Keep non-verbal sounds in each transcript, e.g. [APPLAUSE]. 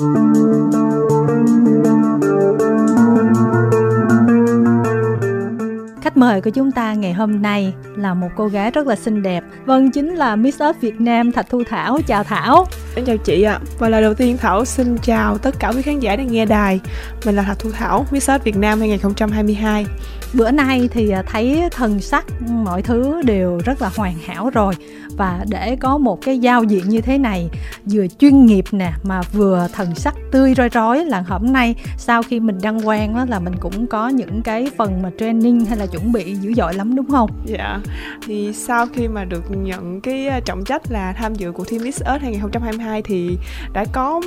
Khách mời của chúng ta ngày hôm nay là một cô gái rất là xinh đẹp. Vâng, chính là Miss Earth Việt Nam Thạch Thu Thảo. Chào Thảo. Em chào chị ạ. À. Và lời đầu tiên Thảo xin chào tất cả quý khán giả đang nghe đài. Mình là Thạch Thu Thảo, Miss Earth Việt Nam 2022. Bữa nay thì à, thấy thần sắc mọi thứ đều rất là hoàn hảo rồi và để có một cái giao diện như thế này vừa chuyên nghiệp nè mà vừa thần sắc tươi roi rói là hôm nay sau khi mình đăng quang đó là mình cũng có những cái phần mà training hay là chuẩn bị dữ dội lắm, đúng không? Dạ. Thì sau khi mà được nhận cái ờ, trọng trách là tham dự cuộc thi Miss Earth 2022 thì đã có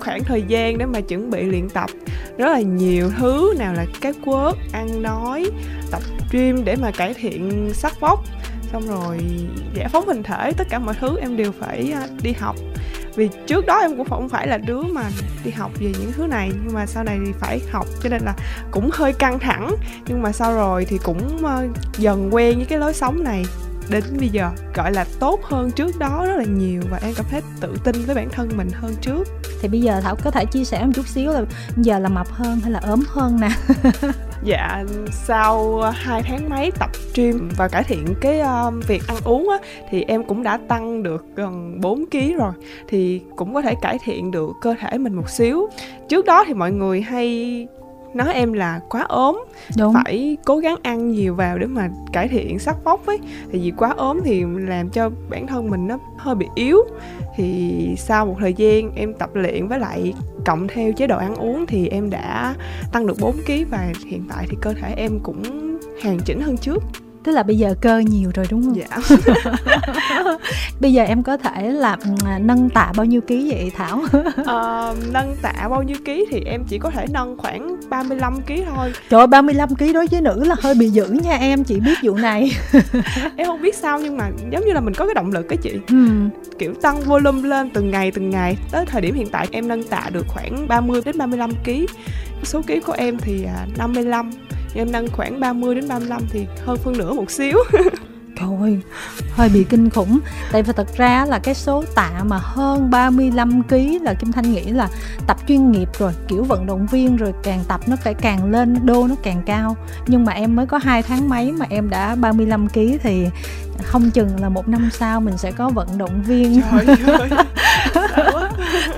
khoảng thời gian để mà chuẩn bị luyện tập rất là nhiều thứ, nào là cái quớt ăn nói, tập gym để mà cải thiện sắc vóc xong rồi giải phóng hình thể, tất cả mọi thứ em đều phải ờ, đi học vì trước đó em cũng không phải là đứa mà đi học về những thứ này, nhưng mà sau này thì phải học, cho nên là cũng hơi căng thẳng. Nhưng mà sau rồi thì cũng ờ, dần quen với cái lối sống này. Đến bây giờ, gọi là, tốt hơn trước đó rất là nhiều và em cảm thấy tự tin với bản thân mình hơn trước. Thì bây giờ thảo có thể chia sẻ một chút xíu là giờ là mập hơn hay là ốm hơn nè? [LAUGHS] dạ sau hai tháng mấy tập gym và cải thiện cái um, việc ăn uống á thì em cũng đã tăng được gần 4 kg rồi thì cũng có thể cải thiện được cơ thể mình một xíu. Trước đó thì mọi người hay nói em là quá ốm. Đúng. phải cố gắng ăn nhiều vào để mà cải thiện sắc vóc ấy. Thì vì quá ốm thì làm cho bản thân mình nó hơi bị yếu. Thì sau một thời gian em tập luyện với lại cộng theo chế độ ăn uống thì em đã tăng được 4 kg và hiện tại thì cơ thể em cũng hoàn chỉnh hơn trước tức là bây giờ cơ nhiều rồi đúng không? Dạ. [LAUGHS] Bây giờ em có thể là à, nâng tạ bao nhiêu ký vậy thảo? Uh, [LAUGHS] nâng tạ bao nhiêu ký thì em chỉ có thể nâng khoảng 35 ký thôi. Trời ơi 35 ký đối với nữ là hơi bị dữ nha em chị biết vụ này. [LAUGHS] Em không biết sao nhưng mà giống như là mình có cái động lực cái chị. Ừ. kiểu tăng volume lên từng ngày từng ngày. Tới thời điểm hiện tại em nâng tạ được khoảng 30 đến 35 ký. Số ký của em thì 55 à, em nâng khoảng 30 đến 35 thì hơn phân nửa một xíu. [LAUGHS] Trời hơi bị kinh khủng. Tại vì thật ra là cái số tạ mà hơn 35 kg là Kim Thanh nghĩ là tập chuyên nghiệp rồi Kiểu vận động viên rồi càng tập nó phải càng lên đô nó càng cao. Nhưng mà em mới có 2 tháng mấy mà em đã 35 kg thì không chừng là một năm sau mình sẽ có vận động viên. Trời ơi [LAUGHS]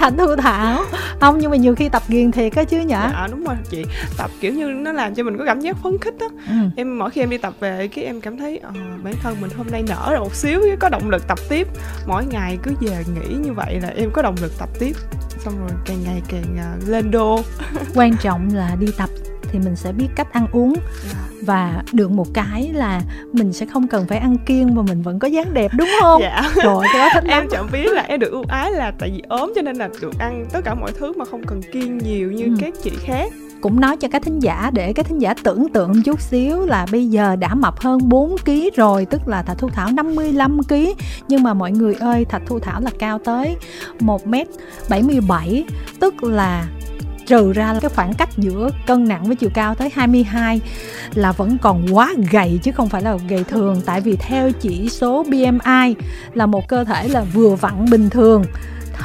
thành thu thảo. Không nhưng mà nhiều khi tập ghiền thiệt á chứ nhở? Dạ đúng rồi chị. Tập kiểu như nó làm cho mình có cảm giác phấn khích á. Ừ. em mỗi khi em đi tập về cái em cảm thấy uh, bản thân mình hôm nay nở ra một xíu có động lực tập tiếp. Mỗi ngày cứ về nghỉ như vậy là em có động lực tập tiếp. Xong rồi càng ngày càng uh, lên đô. [LAUGHS] Quan trọng là đi tập thì mình sẽ biết cách ăn uống. Dạ. Và được một cái là mình sẽ không cần phải ăn kiêng mà mình vẫn có dáng đẹp đúng không? Dạ. Rồi cái đó thích [LAUGHS] em chọn biết là em được ưu ái là tại vì ốm cho nên là được ăn tất cả mọi thứ mà không cần kiêng nhiều như ừ. các chị khác. Cũng nói cho các thính giả để các thính giả tưởng tượng chút xíu là bây giờ đã mập hơn 4 kg rồi tức là Thạch Thu Thảo 55 kg nhưng mà mọi người ơi Thạch Thu Thảo là cao tới 1m77 tức là trừ ra cái khoảng cách giữa cân nặng với chiều cao tới 22 là vẫn còn quá gầy chứ không phải là gầy thường tại vì theo chỉ số BMI là một cơ thể là vừa vặn bình thường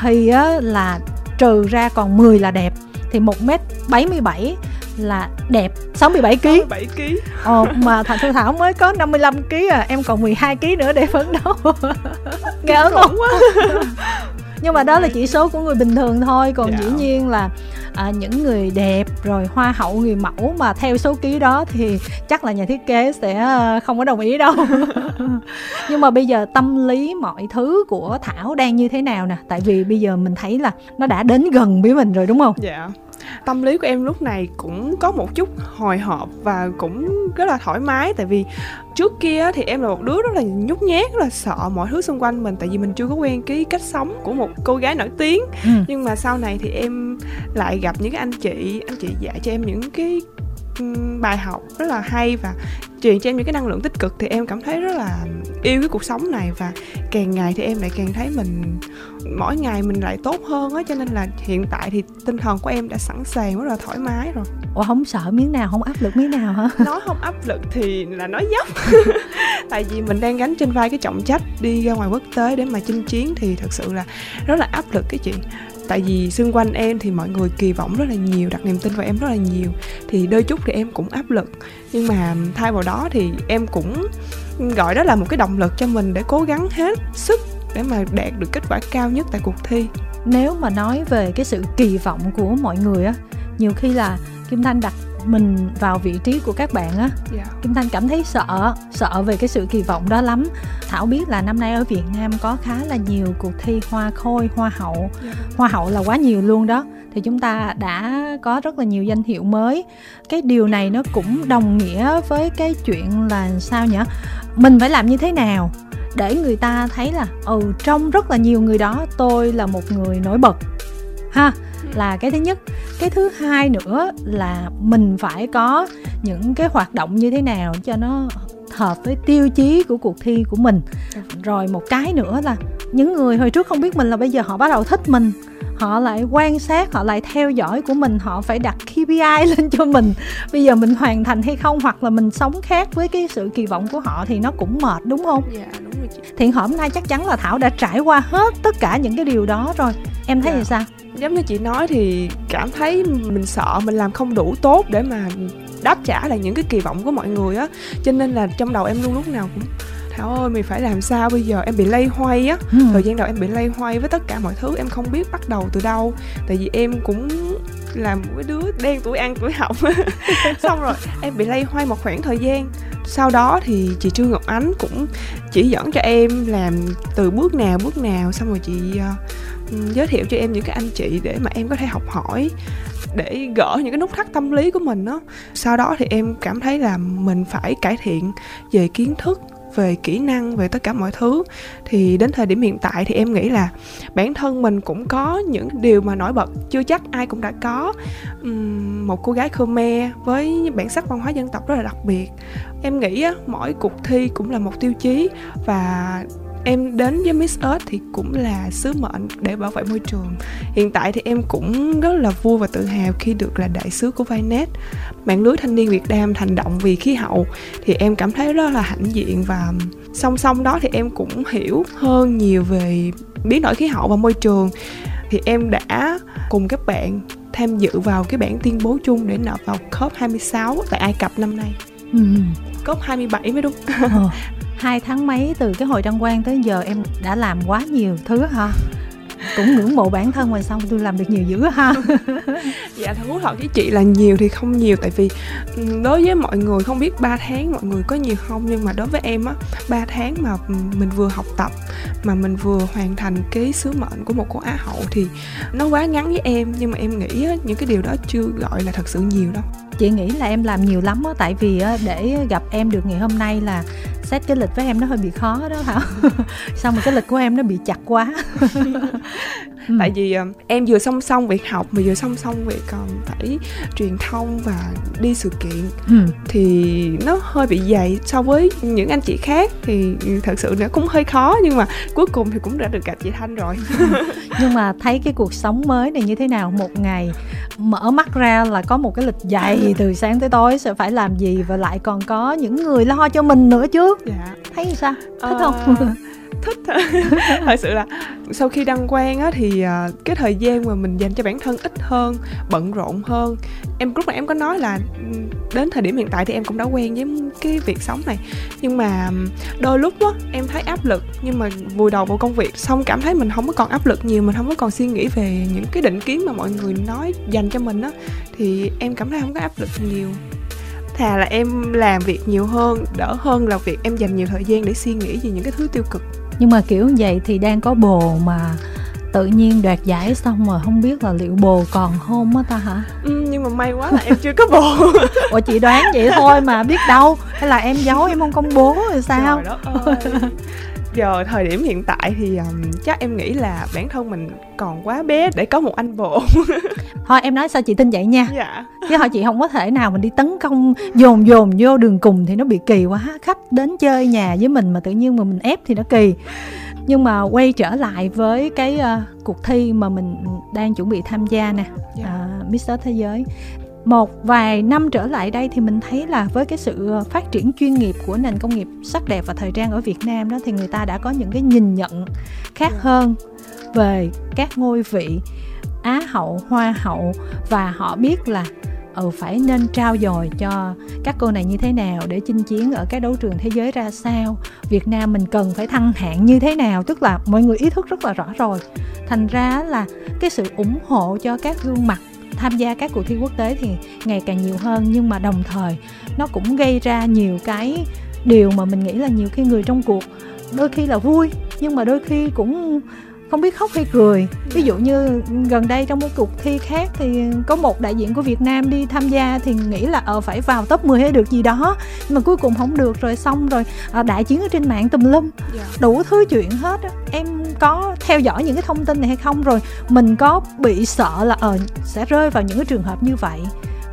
thì á, là trừ ra còn 10 là đẹp thì 1m77 là đẹp 67 kg. 67 kg. Ồ mà Thành Thu Thảo mới có 55 kg à, em còn 12 kg nữa để phấn đấu. [LAUGHS] Nghe ớn không? quá. [LAUGHS] nhưng mà đó là chỉ số của người bình thường thôi còn dạ. dĩ nhiên là à, những người đẹp rồi hoa hậu người mẫu mà theo số ký đó thì chắc là nhà thiết kế sẽ ờ, không có đồng ý đâu. [LAUGHS] Nhưng mà bây giờ tâm lý mọi thứ của thảo đang như thế nào nè? Tại vì bây giờ mình thấy là nó đã đến gần với mình rồi đúng không? Dạ tâm lý của em lúc này cũng có một chút hồi hộp và cũng rất là thoải mái. Tại vì trước kia thì em là một đứa rất là nhút nhát rất là sợ mọi thứ xung quanh mình. Tại vì mình chưa có quen cái cách sống của một cô gái nổi tiếng. Ừ. nhưng mà sau này thì em lại gặp những cái anh chị anh chị dạy cho em những cái bài học rất là hay và truyền cho em những cái năng lượng tích cực. Thì em cảm thấy rất là yêu cái cuộc sống này và càng ngày thì em lại càng thấy mình mỗi ngày mình lại tốt hơn á cho nên là hiện tại thì tinh thần của em đã sẵn sàng rất là thoải mái rồi. Ủa không sợ miếng nào không áp lực miếng nào hả? Nói không áp lực thì là nói dốc. [LAUGHS] Tại vì mình đang gánh trên vai cái trọng trách đi ra ngoài quốc tế để mà chinh chiến thì thật sự là rất là áp lực cái chị. Tại vì xung quanh em thì mọi người kỳ vọng rất là nhiều đặt niềm tin vào em rất là nhiều. Thì đôi chút thì em cũng áp lực. Nhưng mà thay vào đó thì em cũng gọi đó là một cái động lực cho mình để cố gắng hết sức để mà đạt được kết quả cao nhất tại cuộc thi nếu mà nói về cái sự kỳ vọng của mọi người á nhiều khi là kim thanh đặt mình vào vị trí của các bạn á yeah. Dạ. kim thanh cảm thấy sợ sợ về cái sự kỳ vọng đó lắm thảo biết là năm nay ở việt nam có khá là nhiều cuộc thi hoa khôi hoa hậu yeah. Dạ. hoa hậu là quá nhiều luôn đó thì chúng ta đã có rất là nhiều danh hiệu mới cái điều này nó cũng đồng nghĩa với cái chuyện là sao nhỉ mình phải làm như thế nào để người ta thấy là ừ trong rất là nhiều người đó tôi là một người nổi bật. Ha là cái thứ nhất. Cái thứ hai nữa là mình phải có những cái hoạt động như thế nào cho nó hợp với tiêu chí của cuộc thi của mình. Rồi một cái nữa là những người hồi trước không biết mình là bây giờ họ bắt đầu thích mình. Họ lại quan sát họ lại theo dõi của mình họ phải đặt KPI [LAUGHS] lên cho mình. Bây giờ mình hoàn thành hay không hoặc là mình sống khác với cái sự kỳ vọng của họ thì nó cũng mệt đúng không? Dạ đúng thì hôm nay chắc chắn là thảo đã trải qua hết tất cả những cái điều đó rồi. Em thấy dạ. thì sao? Giống như chị nói thì cảm thấy mình sợ mình làm không đủ tốt để mà đáp trả lại những cái kỳ vọng của mọi người á. Cho nên là trong đầu em luôn lúc nào cũng Thảo ơi mày phải làm sao bây giờ? Em bị lây hoay á. Ừ. thời gian đầu em bị lây hoay với tất cả mọi thứ em không biết bắt đầu từ đâu. Tại vì em cũng là mỗi cái đứa đen tuổi ăn tuổi học. [LAUGHS] Xong rồi em bị lây hoay một khoảng thời gian. Sau đó thì chị trương ngọc ánh cũng chỉ dẫn cho em làm từ bước nào bước nào. Xong rồi chị uh, giới thiệu cho em những cái anh chị để mà em có thể học hỏi để gỡ những cái nút thắt tâm lý của mình đó sau đó thì em cảm thấy là mình phải cải thiện về kiến thức về kỹ năng về tất cả mọi thứ. Thì đến thời điểm hiện tại thì em nghĩ là bản thân mình cũng có những điều mà nổi bật chưa chắc ai cũng đã có. Uhm, một cô gái Khmer với bản sắc văn hóa dân tộc rất là đặc biệt. Em nghĩ á, mỗi cuộc thi cũng là một tiêu chí và em đến với Miss Earth thì cũng là sứ mệnh để bảo vệ môi trường hiện tại thì em cũng rất là vui và tự hào khi được là đại sứ của Vinet mạng lưới thanh niên Việt Nam thành động vì khí hậu thì em cảm thấy rất là hãnh diện và song song đó thì em cũng hiểu hơn nhiều về biến đổi khí hậu và môi trường thì em đã cùng các bạn tham dự vào cái bản tuyên bố chung để nộp vào COP26 tại Ai Cập năm nay. Ừ. COP27 mới đúng. Ờ. [LAUGHS] hai tháng mấy từ cái hồi đăng quang tới giờ em đã làm quá nhiều thứ ha cũng ngưỡng mộ bản thân mà xong tôi làm được nhiều dữ ha? [LAUGHS] Dạ thú thật với chị là nhiều thì không nhiều tại vì đối với mọi người không biết 3 tháng mọi người có nhiều không nhưng mà đối với em á 3 tháng mà mình vừa học tập mà mình vừa hoàn thành cái sứ mệnh của một cô á hậu thì nó quá ngắn với em nhưng mà em nghĩ á, những cái điều đó chưa gọi là thật sự nhiều đâu chị nghĩ là em làm nhiều lắm á tại vì á, để gặp em được ngày hôm nay là xét cái lịch với em nó hơi bị khó đó hả [LAUGHS] xong rồi cái lịch của em nó bị chặt quá. [LAUGHS] ừ. tại vì uh, em vừa song song việc học mà vừa song song việc còn phải truyền thông và đi sự kiện ừ. thì nó hơi bị dày so với những anh chị khác thì thật sự nó cũng hơi khó nhưng mà cuối cùng thì cũng đã được gặp chị thanh rồi. Nhưng mà thấy cái cuộc sống mới này như thế nào? Một ngày mở mắt ra là có một cái lịch dày từ sáng tới tối sẽ phải làm gì? Và lại còn có những người lo cho mình nữa chứ. Dạ. Thấy sao? Thích uh, không [LAUGHS] thích [LAUGHS] thật sự là sau khi đăng quang á thì à, cái thời gian mà mình dành cho bản thân ít hơn, bận rộn hơn. Em, lúc mà em có nói là đến thời điểm hiện tại thì em cũng đã quen với cái việc sống này. Nhưng mà đôi lúc á, em thấy áp lực, nhưng mà vùi đầu vào công việc xong cảm thấy mình không có còn áp lực nhiều, mình không có còn suy nghĩ về những cái định kiến mà mọi người nói dành cho mình á, thì em cảm thấy không có áp lực nhiều. Thà là em làm việc nhiều hơn, đỡ hơn là việc em dành nhiều thời gian để suy nghĩ về những cái thứ tiêu cực nhưng mà kiểu vậy thì đang có bồ mà tự nhiên đoạt giải xong rồi không biết là liệu bồ còn hôn á ta hả? Ừ, nhưng mà may quá là em chưa có bồ. [LAUGHS] Ủa chị đoán vậy thôi mà biết đâu. Hay là em giấu em không công bố rồi sao? Giờ thời điểm hiện tại thì um, chắc em nghĩ là bản thân mình còn quá bé để có một anh bồ [LAUGHS] thôi em nói sao chị tin vậy nha. Dạ. Chứ thôi chị không có thể nào mình đi tấn công dồn dồn vô đường cùng thì nó bị kỳ quá. Khách đến chơi nhà với mình mà tự nhiên mà mình ép thì nó kỳ. Nhưng mà quay trở lại với cái uh, cuộc thi mà mình đang chuẩn bị tham gia nè yeah. Dạ. uh, Mr Thế giới. Một vài năm trở lại đây thì mình thấy là với cái sự ờ, phát triển chuyên nghiệp của nền công nghiệp sắc đẹp và thời trang ở Việt Nam đó thì người ta đã có những cái nhìn nhận khác hơn về các ngôi vị á hậu, hoa hậu và họ biết là ừ phải nên trao dồi cho các cô này như thế nào để chinh chiến ở các đấu trường thế giới ra sao. Việt Nam mình cần phải thăng hạng như thế nào, tức là mọi người ý thức rất là rõ rồi. Thành ra là cái sự ủng hộ cho các gương mặt tham gia các cuộc thi quốc tế thì ngày càng nhiều hơn, nhưng mà đồng thời nó cũng gây ra nhiều cái điều mà mình nghĩ là nhiều khi người trong cuộc đôi khi là vui, nhưng mà đôi khi cũng không biết khóc hay cười. Ví dụ như gần đây trong một cuộc thi khác thì có một đại diện của Việt Nam đi tham gia thì nghĩ là ờ phải vào top 10 hay được gì đó. Nhưng mà cuối cùng không được rồi xong rồi à, đại chiến ở trên mạng tùm lum. Dạ. đủ thứ chuyện hết em có theo dõi những cái thông tin này hay không? Rồi mình có bị sợ là ờ sẽ rơi vào những cái trường hợp như vậy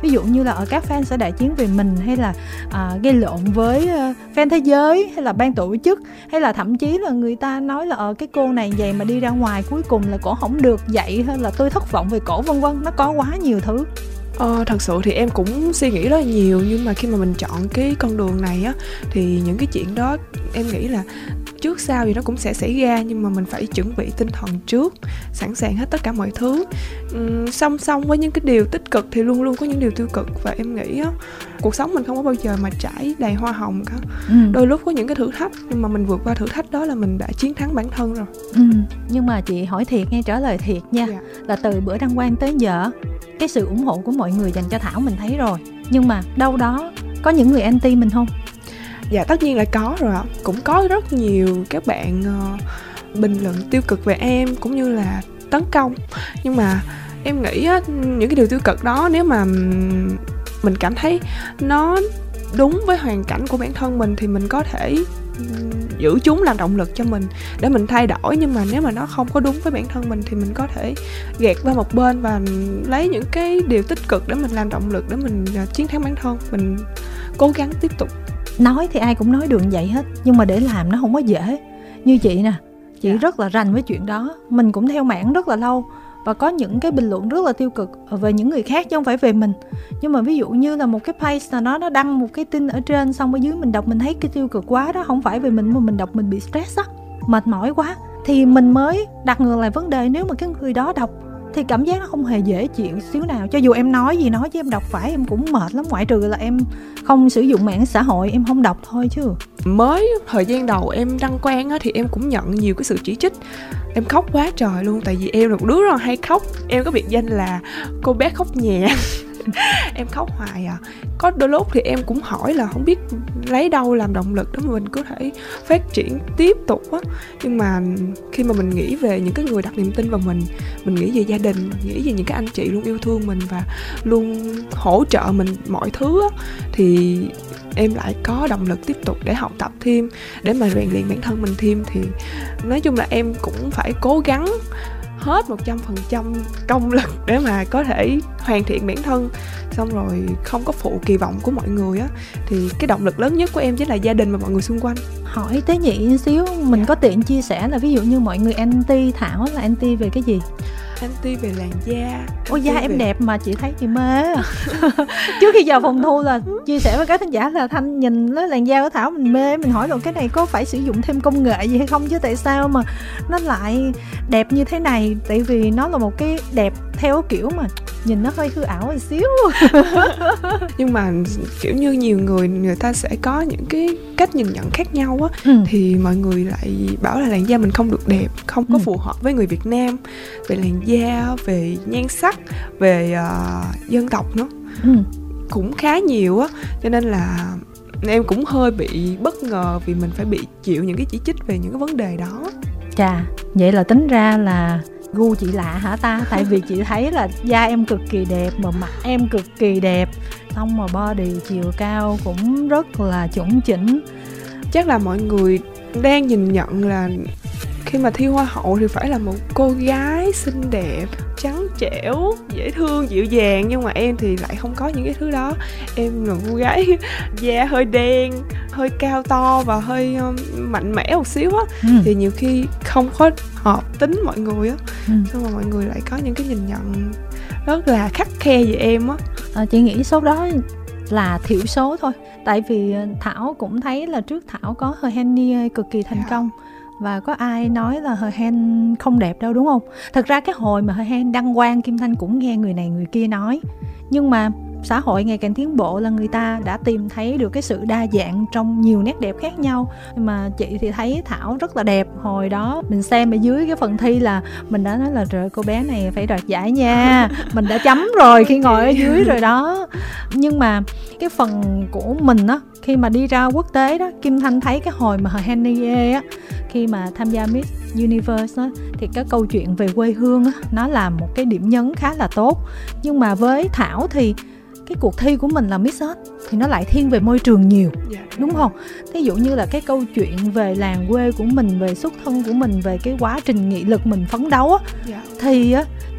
ví dụ như là ở các fan sẽ đại chiến về mình hay là à, gây lộn với uh, fan thế giới hay là ban tổ chức hay là thậm chí là người ta nói là ở ờ, cái cô này vậy mà đi ra ngoài cuối cùng là cổ không được dạy hay là tôi thất vọng về cổ vân vân nó có quá nhiều thứ. Ờ, thật sự thì em cũng suy nghĩ rất là nhiều nhưng mà khi mà mình chọn cái con đường này á thì những cái chuyện đó em nghĩ là trước sau gì nó cũng sẽ xảy ra nhưng mà mình phải chuẩn bị tinh thần trước sẵn sàng hết tất cả mọi thứ uhm, song song với những cái điều tích cực thì luôn luôn có những điều tiêu cực và em nghĩ á cuộc sống mình không có bao giờ mà trải đầy hoa hồng cả ừ. đôi lúc có những cái thử thách nhưng mà mình vượt qua thử thách đó là mình đã chiến thắng bản thân rồi ừ. nhưng mà chị hỏi thiệt nghe trả lời thiệt nha dạ. là từ bữa đăng quang tới giờ cái sự ủng hộ của mọi người dành cho thảo mình thấy rồi nhưng mà đâu đó có những người anti mình không dạ tất nhiên là có rồi ạ. Cũng có rất nhiều các bạn uh, bình luận tiêu cực về em cũng như là tấn công. Nhưng mà em nghĩ á, những cái điều tiêu cực đó nếu mà mình cảm thấy nó đúng với hoàn cảnh của bản thân mình thì mình có thể giữ chúng làm động lực cho mình để mình thay đổi. Nhưng mà nếu mà nó không có đúng với bản thân mình thì mình có thể gạt qua một bên và lấy những cái điều tích cực để mình làm động lực để mình ờ, chiến thắng bản thân. Mình cố gắng tiếp tục nói thì ai cũng nói được vậy hết nhưng mà để làm nó không có dễ như chị nè chị yeah. Dạ. rất là rành với chuyện đó mình cũng theo mảng rất là lâu và có những cái bình luận rất là tiêu cực về những người khác chứ không phải về mình nhưng mà ví dụ như là một cái page nào đó nó đăng một cái tin ở trên xong ở dưới mình đọc mình thấy cái tiêu cực quá đó không phải về mình mà mình đọc mình bị stress á mệt mỏi quá thì mình mới đặt ngược lại vấn đề nếu mà cái người đó đọc thì cảm giác nó không hề dễ chịu xíu nào. Cho dù em nói gì nói chứ em đọc phải em cũng mệt lắm. Ngoại trừ là em không sử dụng mạng xã hội, em không đọc thôi chứ. Mới thời gian đầu em đăng quang á thì em cũng nhận nhiều cái sự chỉ trích. Em khóc quá trời luôn, tại vì em là một đứa rất là hay khóc. Em có biệt danh là cô bé khóc nhẹ [LAUGHS] em khóc hoài à. Có đôi lúc thì em cũng hỏi là không biết lấy đâu làm động lực để mà mình có thể phát triển tiếp tục á. Nhưng mà khi mà mình nghĩ về những cái người đặt niềm tin vào mình mình nghĩ về gia đình nghĩ về những cái anh chị luôn yêu thương mình và luôn hỗ trợ mình mọi thứ á, thì em lại có động lực tiếp tục để học tập thêm, để mà rèn luyện bản thân mình thêm. Thì nói chung là em cũng phải cố gắng hết một trăm phần trăm công lực để mà có thể hoàn thiện bản thân. Xong rồi không có phụ kỳ vọng của mọi người á, thì cái động lực lớn nhất của em chính là gia đình và mọi người xung quanh hỏi tế nhị xíu mình có tiện chia sẻ là ví dụ như mọi người anti thảo là anti về cái gì? Anti về làn da ôi da em về... đẹp mà chị thấy chị mê [LAUGHS] trước khi vào phòng thu là chia sẻ với các khán giả là thanh nhìn nó làn da của thảo mình mê mình hỏi là cái này có phải sử dụng thêm công nghệ gì hay không? Chứ tại sao mà nó lại đẹp như thế này? Tại vì nó là một cái đẹp theo kiểu mà nhìn nó hơi hư ảo một xíu [LAUGHS] nhưng mà kiểu như nhiều người người ta sẽ có những cái cách nhìn nhận khác nhau á ừ. thì mọi người lại bảo là làn da mình không được đẹp không có ừ. phù hợp với người Việt Nam về làn da về nhan sắc về uh, dân tộc nữa ừ. cũng khá nhiều á cho nên là em cũng hơi bị bất ngờ vì mình phải bị chịu những cái chỉ trích về những cái vấn đề đó chà vậy là tính ra là gu chị lạ hả ta? Tại vì chị thấy là da em cực kỳ đẹp mà mặt em cực kỳ đẹp. Xong mà body chiều cao cũng rất là chuẩn chỉnh. Chắc là mọi người đang nhìn nhận là khi mà thi hoa hậu thì phải là một cô gái xinh đẹp trắng trẻo dễ thương dịu dàng. Nhưng mà em thì lại không có những cái thứ đó. Em là cô gái [LAUGHS] da hơi đen hơi cao to và hơi um, mạnh mẽ một xíu á. Ừ. thì nhiều khi không có hợp tính mọi người á. Ừ. nhưng mà mọi người lại có những cái nhìn nhận rất là khắc khe về em á. À, chị nghĩ số đó là thiểu số thôi. Tại vì ờ, thảo cũng thấy là trước thảo có hơi henny cực kỳ thành yeah. Và có ai nói là Hờ Hen không đẹp đâu, đúng không? Thật ra cái hồi mà Hờ Hen đăng quang Kim Thanh cũng nghe người này người kia nói nhưng mà xã hội, ngày càng tiến bộ là người ta đã tìm thấy được cái sự đa dạng trong nhiều nét đẹp khác nhau. Mà chị thì thấy thảo rất là đẹp. Hồi đó mình xem ở dưới cái phần thi là mình đã nói là, trời cô bé này phải đoạt giải nha, mình đã chấm rồi khi ngồi ở dưới rồi đó. Nhưng mà cái phần của mình á, khi mà đi ra quốc tế đó, kim thanh thấy cái hồi mà Henny á, khi mà tham gia Miss Universe á, thì cái câu chuyện về quê hương á, nó là một cái điểm nhấn khá là tốt. Nhưng mà với thảo thì cái cuộc thi của mình là Miss Earth thì nó lại thiên về môi trường nhiều yeah. Dạ. đúng không thí dụ như là cái câu chuyện về làng quê của mình về xuất thân của mình về cái quá trình nghị lực mình phấn đấu á yeah. Dạ. thì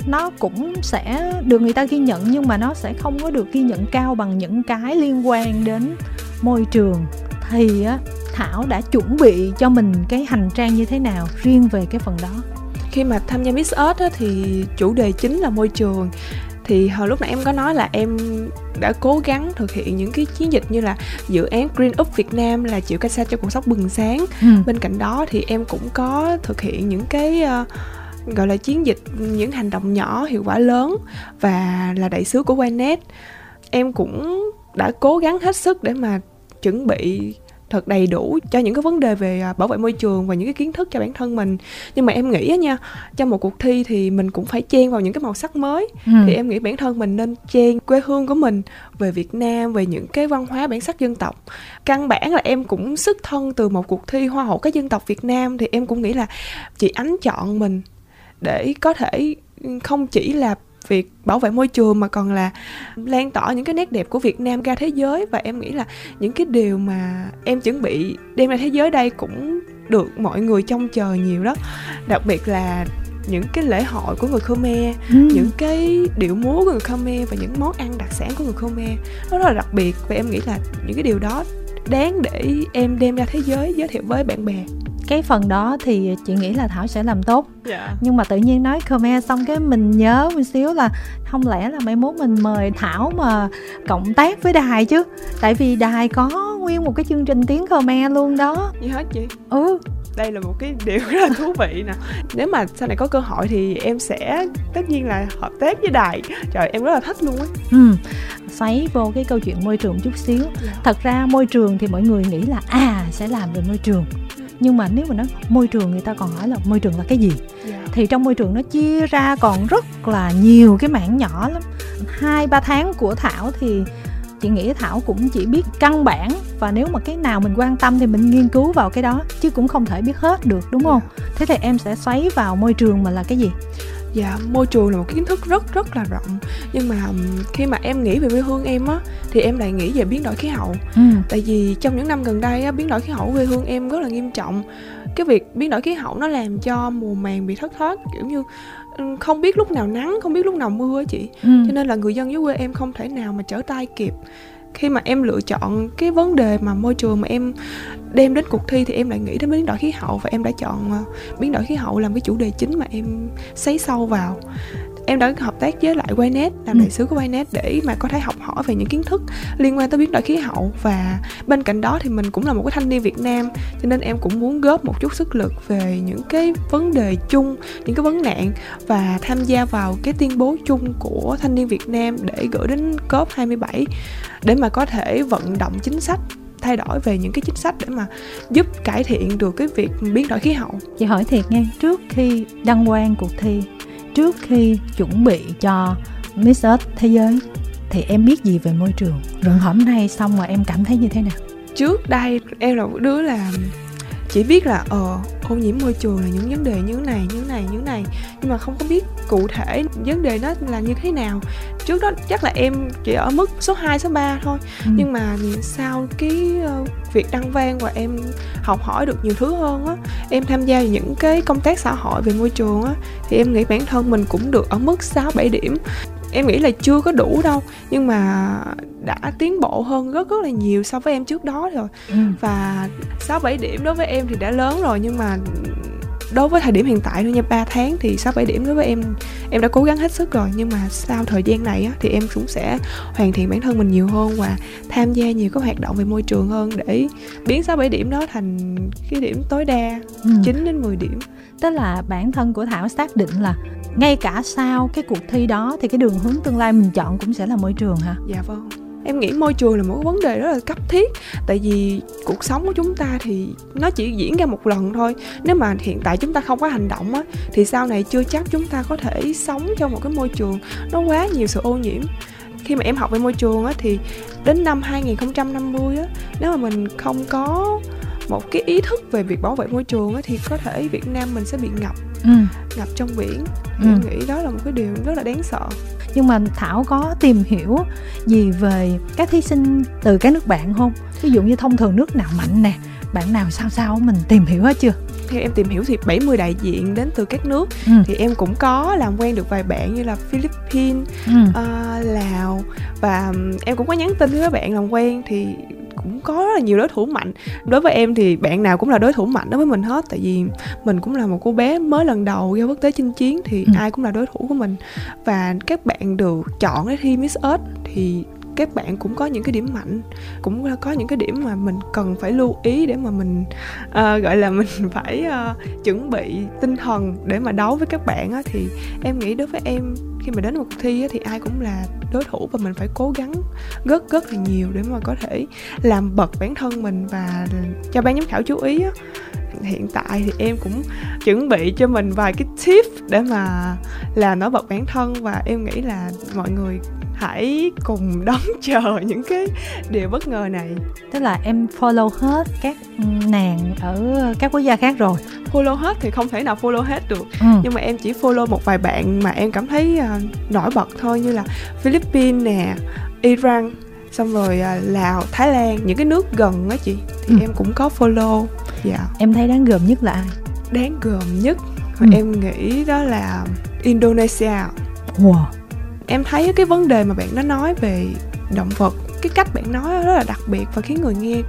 nó cũng sẽ được người ta ghi nhận nhưng mà nó sẽ không có được ghi nhận cao bằng những cái liên quan đến môi trường thì thảo đã chuẩn bị cho mình cái hành trang như thế nào riêng về cái phần đó khi mà tham gia Miss Earth á, thì chủ đề chính là môi trường thì hồi lúc nãy em có nói là em đã cố gắng thực hiện những cái chiến dịch như là dự án Green Up Việt Nam là chịu cách xa cho cuộc sống bừng sáng ừ. bên cạnh đó thì em cũng có thực hiện những cái uh, gọi là chiến dịch những hành động nhỏ hiệu quả lớn và là đại sứ của Winet em cũng đã cố gắng hết sức để mà chuẩn bị thật đầy đủ cho những cái vấn đề về à, bảo vệ môi trường và những cái kiến thức cho bản thân mình. Nhưng mà em nghĩ nha trong một cuộc thi thì mình cũng phải chen vào những cái màu sắc mới. Ừ. thì em nghĩ bản thân mình nên chen quê hương của mình về Việt Nam về những cái văn hóa bản sắc dân tộc. Căn bản là em cũng xuất thân từ một cuộc thi hoa hậu các dân tộc Việt Nam thì em cũng nghĩ là chị ánh chọn mình để có thể không chỉ là việc bảo vệ môi trường mà còn là lan tỏa những cái nét đẹp của Việt Nam ra thế giới. Và em nghĩ là những cái điều mà em chuẩn bị đem ra thế giới đây cũng được mọi người trông chờ nhiều đó. Đặc biệt là những cái lễ hội của người Khmer, ừ. những cái điệu múa của người Khmer và những món ăn đặc sản của người Khmer. Nó rất là đặc biệt và em nghĩ là những cái điều đó đáng để em đem ra thế giới giới thiệu với bạn bè cái phần đó thì chị nghĩ là thảo sẽ làm tốt. Yeah. Dạ. nhưng mà tự nhiên nói khmer xong cái mình nhớ một xíu là không lẽ là mai mốt mình mời thảo mà cộng tác với đài chứ? Tại vì đài có nguyên một cái chương trình tiếng khmer luôn đó. Như hết chị? Ừ. Đây là một cái điều rất là thú vị nè. Nếu mà sau này có cơ hội thì em sẽ tất nhiên là hợp tác với đài. Trời em rất là thích luôn á. Ừ. Xoáy vô cái câu chuyện môi trường chút xíu. Dạ. thật ra môi trường thì mọi người nghĩ là à sẽ làm về môi trường nhưng mà nếu mà nói môi trường người ta còn hỏi là môi trường là cái gì yeah. Dạ. thì trong môi trường nó chia ra còn rất là nhiều cái mảng nhỏ lắm hai ba tháng của thảo thì chị nghĩ thảo cũng chỉ biết căn bản và nếu mà cái nào mình quan tâm thì mình nghiên cứu vào cái đó chứ cũng không thể biết hết được đúng không dạ. thế thì em sẽ xoáy vào môi trường mà là cái gì dạ môi trường là một kiến thức rất rất là rộng. Nhưng mà khi mà em nghĩ về quê hương em á thì em lại nghĩ về biến đổi khí hậu. Ừ. tại vì trong những năm gần đây á biến đổi khí hậu quê hương em rất là nghiêm trọng. Cái việc biến đổi khí hậu nó làm cho mùa màng bị thất thoát kiểu như không biết lúc nào nắng không biết lúc nào mưa chị. Ừ. cho nên là người dân dưới quê em không thể nào mà trở tay kịp khi mà em lựa chọn cái vấn đề mà môi trường mà em đem đến cuộc thi thì em lại nghĩ đến biến đổi khí hậu và em đã chọn ờ, biến đổi khí hậu làm cái chủ đề chính mà em sấy sâu vào em đã hợp tác với lại Winet làm ừ. đại sứ của Winet để mà có thể học hỏi về những kiến thức liên quan tới biến đổi khí hậu và bên cạnh đó thì mình cũng là một cái thanh niên Việt Nam cho nên em cũng muốn góp một chút sức lực về những cái vấn đề chung những cái vấn nạn và tham gia vào cái tuyên bố chung của thanh niên Việt Nam để gửi đến COP 27 để mà có thể vận động chính sách thay đổi về những cái chính sách để mà giúp cải thiện được cái việc biến đổi khí hậu chị hỏi thiệt nghe trước khi đăng quang cuộc thi trước khi chuẩn bị cho Miss Earth thế giới, thì em biết gì về môi trường? Rồi hôm nay xong mà em cảm thấy như thế nào? Trước đây em là một đứa là chỉ biết là ờ ô nhiễm môi trường là những vấn đề như này như này như này. Nhưng mà không có biết cụ thể vấn đề đó là như thế nào. Trước đó chắc là em chỉ ở mức số 2, số 3 thôi. Ừ. nhưng mà sau cái uh, việc đăng vang và em học hỏi được nhiều thứ hơn á em tham gia những cái công tác xã hội về môi trường á thì em nghĩ bản thân mình cũng được ở mức 6 7 điểm. Em nghĩ là chưa có đủ đâu nhưng mà đã tiến bộ hơn rất rất là nhiều so với em trước đó rồi. Ừ. và sáu bảy điểm đối với em thì đã lớn rồi nhưng mà đối với thời điểm hiện tại thôi nha 3 tháng thì 6 7 điểm đối với em em đã cố gắng hết sức rồi nhưng mà sau thời gian này á, thì em cũng sẽ hoàn thiện bản thân mình nhiều hơn và tham gia nhiều các hoạt động về môi trường hơn để biến 6 7 điểm đó thành cái điểm tối đa ừ. 9 đến 10 điểm tức là bản thân của Thảo xác định là ngay cả sau cái cuộc thi đó thì cái đường hướng tương lai mình chọn cũng sẽ là môi trường hả? Dạ vâng em nghĩ môi trường là một vấn đề rất là cấp thiết. Tại vì cuộc sống của chúng ta thì nó chỉ diễn ra một lần thôi. Nếu mà hiện tại chúng ta không có hành động á thì sau này chưa chắc chúng ta có thể sống trong một cái môi trường nó quá nhiều sự ô nhiễm. Khi mà em học về môi trường á thì đến năm 2050 á nếu mà mình không có một cái ý thức về việc bảo vệ môi trường á thì có thể Việt Nam mình sẽ bị ngập. Ừ. ngập trong biển. Ừ. em nghĩ đó là một cái điều rất là đáng sợ nhưng mà thảo có tìm hiểu gì về các thí sinh từ các nước bạn không ví dụ như thông thường nước nào mạnh nè bạn nào sao sao mình tìm hiểu hết chưa theo em tìm hiểu thì 70 đại diện đến từ các nước ừ. thì em cũng có làm quen được vài bạn như là Philippines, ừ. uh, Lào và em cũng có nhắn tin với các bạn làm quen thì cũng có rất là nhiều đối thủ mạnh đối với em thì bạn nào cũng là đối thủ mạnh đối với mình hết tại vì mình cũng là một cô bé mới lần đầu ra quốc tế chinh chiến thì ừ. ai cũng là đối thủ của mình và các bạn được chọn để thi Miss Earth thì các bạn cũng có những cái điểm mạnh cũng có những cái điểm mà mình cần phải lưu ý để mà mình uh, gọi là mình [LAUGHS] phải uh, chuẩn bị tinh thần để mà đấu với các bạn á. Thì em nghĩ đối với em khi mà đến một cuộc thi á, thì ai cũng là đối thủ và mình phải cố gắng rất rất là nhiều để mà có thể làm bật bản thân mình và cho ban giám khảo chú ý á. Hiện tại thì em cũng chuẩn bị cho mình vài cái tip để mà làm nổi bật bản thân và em nghĩ là mọi người hãy cùng đón [LAUGHS] chờ những cái điều bất ngờ này tức là em follow hết các nàng ở các quốc gia khác rồi follow hết thì không thể nào follow hết được ừ. nhưng mà em chỉ follow một vài bạn mà em cảm thấy uh, nổi bật thôi như là Philippines nè Iran xong rồi uh, Lào Thái Lan những cái nước gần á chị thì ừ. em cũng có follow dạ yeah. em thấy đáng gờm nhất là ai đáng gờm nhất ừ. em nghĩ đó là Indonesia wow em thấy cái vấn đề mà bạn đã nói về động vật cái cách bạn nói rất là đặc biệt và khiến người nghe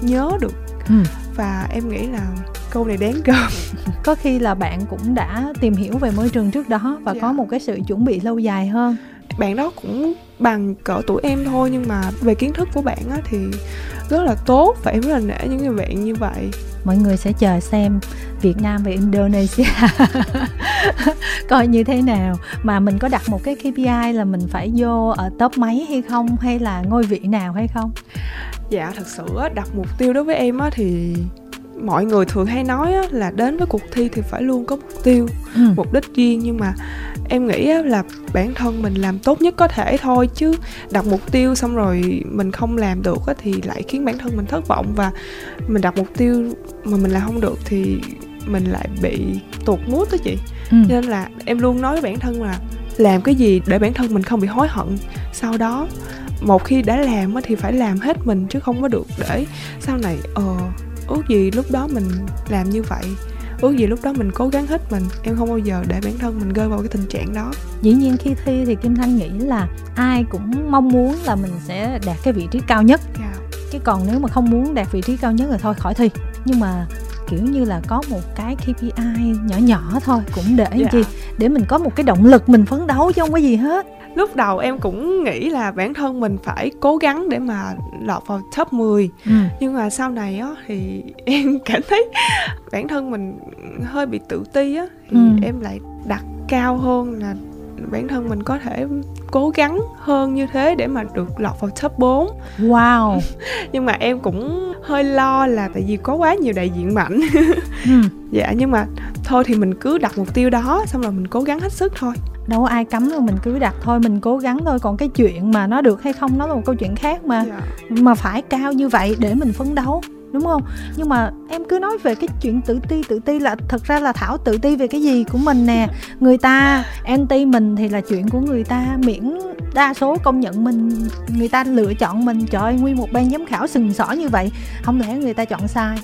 nhớ được ừ. và em nghĩ là câu này đáng gờm [LAUGHS] có khi là bạn cũng đã tìm hiểu về môi trường trước đó và yeah. có dạ. một cái sự chuẩn bị lâu dài hơn bạn đó cũng bằng cỡ tuổi em thôi nhưng mà về kiến thức của bạn á thì rất là tốt và em rất là nể những người bạn như vậy mọi người sẽ chờ xem Việt Nam và Indonesia [LAUGHS] coi như thế nào. Mà mình có đặt một cái KPI là mình phải vô ở top mấy hay không? Hay là ngôi vị nào hay không? Dạ thật sự đặt mục tiêu đối với em á thì mọi người thường hay nói á, là đến với cuộc thi thì phải luôn có mục tiêu ừ. mục đích riêng nhưng mà em nghĩ á, là bản thân mình làm tốt nhất có thể thôi chứ đặt mục tiêu xong rồi mình không làm được á, thì lại khiến bản thân mình thất vọng và mình đặt mục tiêu mà mình làm không được thì mình lại bị tuột mút đó chị ừ. nên là em luôn nói với bản thân là làm cái gì để bản thân mình không bị hối hận sau đó một khi đã làm thì phải làm hết mình chứ không có được để sau này ờ ước gì lúc đó mình làm như vậy ước gì lúc đó mình cố gắng hết mình em không bao giờ để bản thân mình rơi vào cái tình trạng đó dĩ nhiên khi thi thì kim thanh nghĩ là ai cũng mong muốn là mình sẽ đạt cái vị trí cao nhất yeah. Dạ. chứ còn nếu mà không muốn đạt vị trí cao nhất thì thôi khỏi thi nhưng mà kiểu như là có một cái KPI nhỏ nhỏ thôi cũng để yeah. Dạ. chi để mình có một cái động lực mình phấn đấu chứ không có gì hết lúc đầu em cũng nghĩ là bản thân mình phải cố gắng để mà lọt vào top 10 ừ. nhưng mà sau này á thì [LAUGHS] em cảm thấy bản thân mình hơi bị tự ti á thì ừ. em lại đặt cao hơn là bản thân mình có thể cố gắng hơn như thế để mà được lọt vào top 4 Wow [LAUGHS] Nhưng mà em cũng hơi lo là tại vì có quá nhiều đại diện mạnh ừ. [LAUGHS] Dạ nhưng mà thôi thì mình cứ đặt mục tiêu đó xong rồi mình cố gắng hết sức thôi đâu ai cấm đâu mình cứ đặt thôi mình cố gắng thôi còn cái chuyện mà nó được hay không nó là một câu chuyện khác mà yeah. Dạ. mà phải cao như vậy để mình phấn đấu đúng không nhưng mà em cứ nói về cái chuyện tự ti tự ti là thật ra là thảo tự ti về cái gì của mình nè người ta anti mình thì là chuyện của người ta miễn đa số công nhận mình người ta lựa chọn mình trời ơi, nguyên một ban giám khảo sừng sỏ như vậy không lẽ người ta chọn sai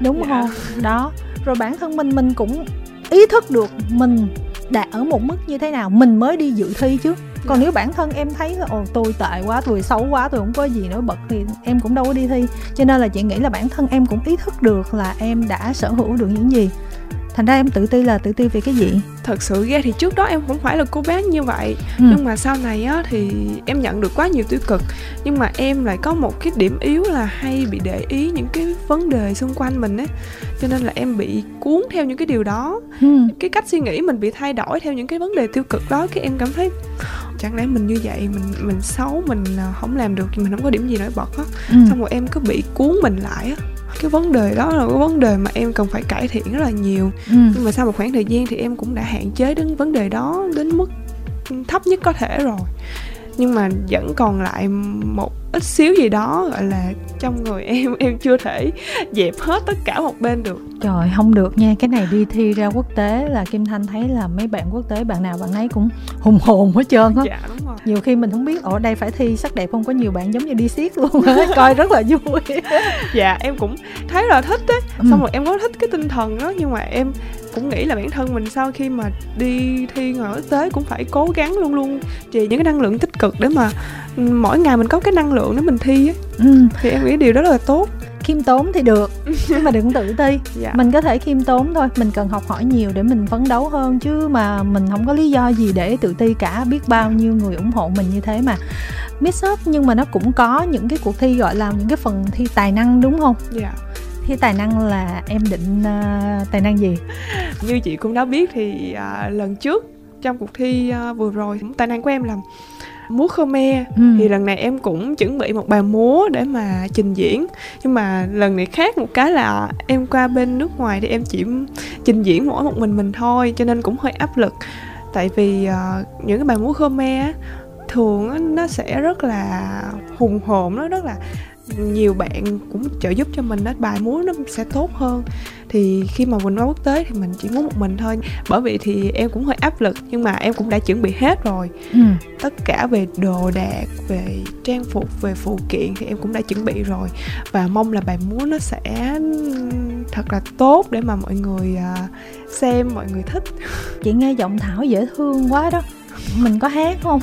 đúng yeah. Dạ. không đó rồi bản thân mình mình cũng ý thức được mình đạt ở một mức như thế nào? Mình mới đi dự thi chứ. Còn nếu bản thân em thấy là, ồ tôi tệ quá tôi xấu quá tôi không có gì nổi bật thì em cũng đâu có đi thi. Cho nên là chị nghĩ là bản thân em cũng ý thức được là em đã sở hữu được những gì thành ra em tự ti là tự ti về cái gì? Thật sự ra thì trước đó em cũng phải là cô bé như vậy. Ừ. nhưng mà sau này á thì em nhận được quá nhiều tiêu cực. Nhưng mà em lại có một cái điểm yếu là hay bị để ý những cái vấn đề xung quanh mình ấy. Cho nên là em bị cuốn theo những cái điều đó. Ừ. cái cách suy nghĩ mình bị thay đổi theo những cái vấn đề tiêu cực đó cái em cảm thấy chẳng lẽ mình như vậy mình mình xấu mình à, không làm được mình không có điểm gì nổi bật á. Ừ. xong rồi em cứ bị cuốn mình lại á cái vấn đề đó là cái vấn đề mà em cần phải cải thiện rất là nhiều ừ. nhưng mà sau một khoảng thời gian thì em cũng đã hạn chế đến vấn đề đó đến mức thấp nhất có thể rồi nhưng mà vẫn còn lại một ít xíu gì đó gọi là trong người [LAUGHS] em em chưa thể dẹp hết tất cả một bên được. Trời không được nha cái này đi thi ra quốc tế là kim thanh thấy là mấy bạn quốc tế bạn nào bạn ấy cũng hùng hồn hết trơn á. Dạ đúng rồi. Nhiều khi mình không biết ở đây phải thi sắc đẹp không? Có nhiều bạn giống như đi siết luôn á [LAUGHS] coi rất là vui. Dạ em cũng thấy là thích á. Ừ. xong rồi em có thích cái tinh thần đó nhưng mà em cũng nghĩ là bản thân mình sau khi mà đi thi ngoài quốc tế cũng phải cố gắng luôn luôn trì những cái năng lượng tích cực để mà ừ, mỗi ngày mình có cái năng lượng để mình thi á. Ừ. thì em nghĩ điều đó rất là tốt. Khiêm tốn thì được [LAUGHS] nhưng mà đừng tự ti. Dạ. Mình có thể khiêm tốn thôi mình cần học hỏi nhiều để mình phấn đấu hơn chứ mà mình không có lý do gì để tự ti cả. Biết bao nhiêu người ủng hộ mình như thế mà. Miss Up nhưng mà nó cũng có những cái cuộc thi gọi là những cái phần thi tài năng đúng không? Dạ thi tài năng là em định uh, tài năng gì? Như chị cũng đã biết thì à, lần trước trong cuộc thi à, vừa rồi tài năng của em là múa Khmer. Ừ. thì lần này em cũng chuẩn bị một bài múa để mà trình diễn. Nhưng mà lần này khác một cái là em qua bên nước ngoài thì em chỉ trình diễn mỗi một mình mình thôi cho nên cũng hơi áp lực. Tại vì uh, những cái bài múa Khmer thường nó sẽ rất là hùng hồn nó rất là nhiều bạn cũng trợ giúp cho mình đó bài múa nó sẽ tốt hơn. Thì khi mà mình qua quốc tế thì mình chỉ muốn một mình thôi. Bởi vì thì em cũng hơi áp lực nhưng mà em cũng đã chuẩn bị hết rồi. Ừ. tất cả về đồ đạc về trang phục về phụ kiện thì em cũng đã chuẩn bị rồi. Và mong là bài múa nó sẽ thật là tốt để mà mọi người à, xem mọi người thích. [LAUGHS] Chị nghe giọng thảo dễ thương quá đó mình có hát không?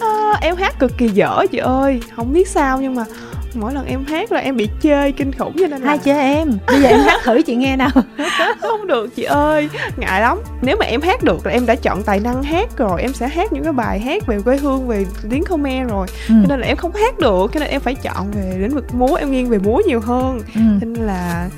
À, [LAUGHS] em hát cực kỳ dở chị ơi. Không biết sao nhưng mà mỗi lần em hát là em bị chơi kinh khủng cho nên là hai chơi em. Bây giờ em hát thử chị nghe nào. [LAUGHS] Không được chị ơi. Ngại lắm. Nếu mà em hát được là em đã chọn tài năng hát rồi. Em sẽ hát những cái bài hát về quê hương về tiếng khmer rồi. Ừ. cho nên là em không hát được. Cho nên em phải chọn về lĩnh vực múa. Em nghiêng về múa nhiều hơn. Ừ. nên là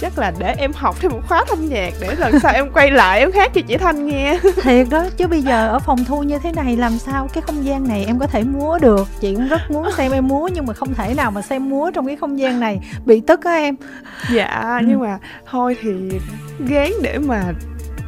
chắc là để em học thêm một khóa thanh nhạc để lần sau em quay lại em hát cho chị thanh nghe. [LAUGHS] Thiệt đó chứ bây giờ ở phòng thu như thế này làm sao? Cái không gian này em có thể múa được. Chị cũng rất muốn xem em múa nhưng mà không thể nào mà xem múa trong cái không gian này. Bị tức á em. Dạ Ừ. nhưng mà thôi thì gán để mà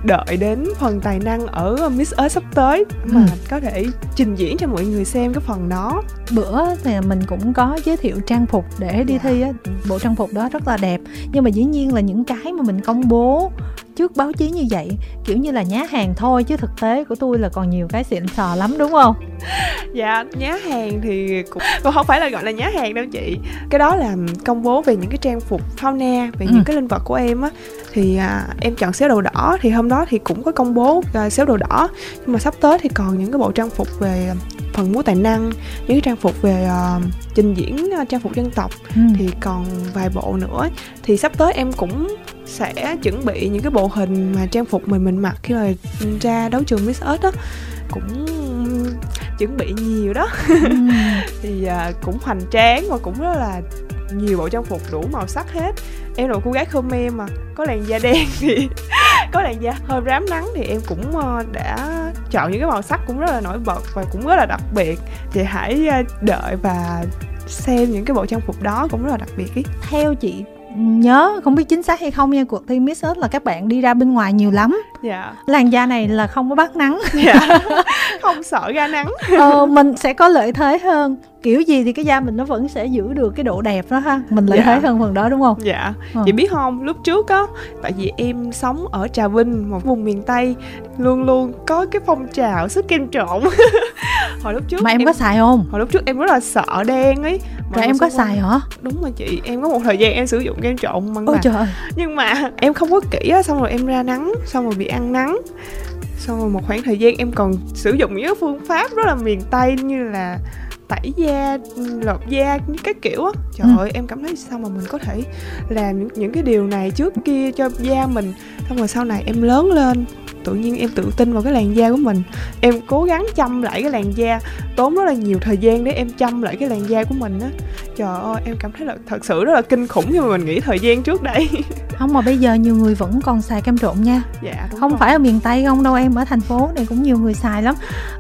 đợi đến phần tài năng ở Miss Earth sắp tới mà Ừ. có thể trình diễn cho mọi người xem cái phần đó bữa thì mình cũng có giới thiệu trang phục để đi Dạ. thi á bộ trang phục đó rất là đẹp nhưng mà dĩ nhiên là những cái mà mình công bố trước báo chí như vậy kiểu như là nhá hàng thôi chứ thực tế của tôi là còn nhiều cái xịn sò lắm đúng không? [LAUGHS] Dạ nhá hàng thì cũng cũng không phải là gọi là nhá hàng đâu chị. Cái đó là công bố về những cái trang phục fauna về Ừ. những cái linh vật của em á thì à, em chọn xéo đồ đỏ thì hôm đó thì cũng có công bố à, xéo đồ đỏ. Nhưng mà sắp tới thì còn những cái bộ trang phục về phần múa tài năng những cái trang phục về à, trình diễn à, trang phục dân tộc ừ. thì còn vài bộ nữa thì sắp tới em cũng sẽ chuẩn bị những cái bộ hình mà trang phục mình mình mặc khi mà ra đấu trường Miss Earth đó cũng chuẩn bị nhiều đó Ừ. [LAUGHS] thì à, cũng hoành tráng và cũng rất là nhiều bộ trang phục đủ màu sắc hết. Em là một cô gái Khmer mà có làn da đen [LAUGHS] thì có làn da hơi rám nắng thì em cũng ờ, đã chọn những cái màu sắc cũng rất là nổi bật và cũng rất là đặc biệt. Thì hãy ờ, đợi và xem những cái bộ trang phục đó cũng rất là đặc biệt ý. Theo chị nhớ không biết chính xác hay không nha cuộc thi Miss Earth là các bạn đi ra bên ngoài nhiều lắm. Dạ. Làn da này là không có bắt nắng. Dạ. [LAUGHS] Không sợ ra nắng. Ờ, mình sẽ có lợi thế hơn kiểu gì thì cái da mình nó vẫn sẽ giữ được cái độ đẹp đó ha. Mình lợi Dạ. thế hơn phần đó đúng không? Dạ. Ờ. chị biết không lúc trước á tại vì em sống ở trà vinh một vùng miền tây luôn luôn có cái phong trào sức kem trộn. [LAUGHS] Hồi lúc trước mà em có xài không? Hồi lúc trước em rất là sợ đen ấy. Rồi người em có xài hả? Đúng rồi chị em có một thời gian em sử dụng kem trộn bằng ôi trời nhưng mà [LAUGHS] em không có kỹ á xong rồi em ra nắng xong rồi bị ăn nắng. Xong rồi một khoảng thời gian em còn sử dụng những phương pháp rất là miền tây như là tẩy da lột da các kiểu á. Trời ừ. ơi em cảm thấy sao mà mình có thể làm những, những cái điều này trước kia cho da mình xong rồi sau này em lớn lên tự nhiên em tự tin vào cái làn da của mình. Em cố gắng chăm lại cái làn da tốn rất là nhiều thời gian để em chăm lại cái làn da của mình á trời ơi em cảm thấy là thật sự rất là kinh khủng khi mà mình nghĩ thời gian trước đây. [LAUGHS] Không mà bây giờ nhiều người vẫn còn xài kem trộn nha. Dạ không rồi. phải ở miền tây không đâu em ở thành phố này cũng nhiều người xài lắm.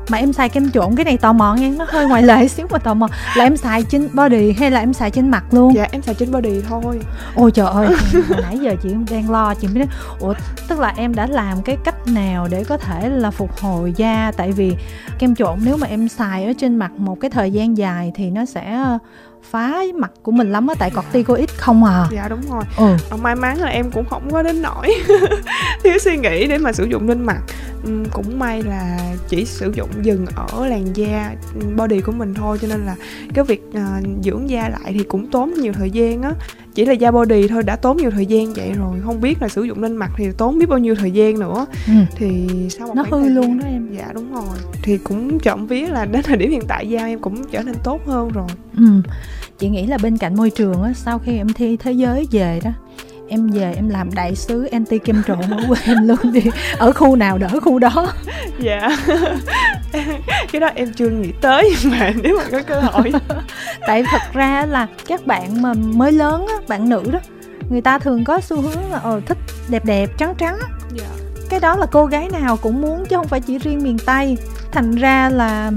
Mà em xài kem trộn cái này tò mò nha nó hơi ngoài [LAUGHS] lệ xíu mà tò mò. Là em xài trên body hay là em xài trên mặt luôn? Dạ em xài trên body thôi. Ôi trời ơi [LAUGHS] nãy giờ chị đang lo chị mới nói ủa tức là em đã làm cái cách nào để có thể là phục hồi da? Tại vì kem trộn nếu mà em xài ở trên mặt một cái thời gian dài thì nó sẽ phá mặt của mình lắm á tại corticoid không à. Dạ đúng rồi. Ừ. Ờ, may mắn là em cũng không có đến nỗi [LAUGHS] thiếu suy nghĩ để mà sử dụng lên mặt cũng may là chỉ sử dụng dừng ở làn da body của mình thôi cho nên là cái việc uh, dưỡng da lại thì cũng tốn nhiều thời gian á. Chỉ là da body thôi đã tốn nhiều thời gian vậy rồi không biết là sử dụng lên mặt thì tốn biết bao nhiêu thời gian nữa. Ừ. thì sau một nó hư luôn đó em. Dạ đúng rồi. Thì cũng trộm vía là đến thời điểm hiện tại da em cũng trở nên tốt hơn rồi. Ừ. Chị nghĩ là bên cạnh môi trường á sau khi em thi thế giới về đó em về em làm đại sứ anti kem trộn ở quê em luôn đi. Ở khu nào đỡ khu đó. Dạ. [LAUGHS] Cái đó em chưa nghĩ tới mà nếu mà có cơ hội. [LAUGHS] Tại thật ra là các bạn mà mới lớn á bạn nữ đó người ta thường có xu hướng là ờ thích đẹp đẹp trắng trắng. Dạ. cái đó là cô gái nào cũng muốn chứ không phải chỉ riêng miền tây. Thành ra là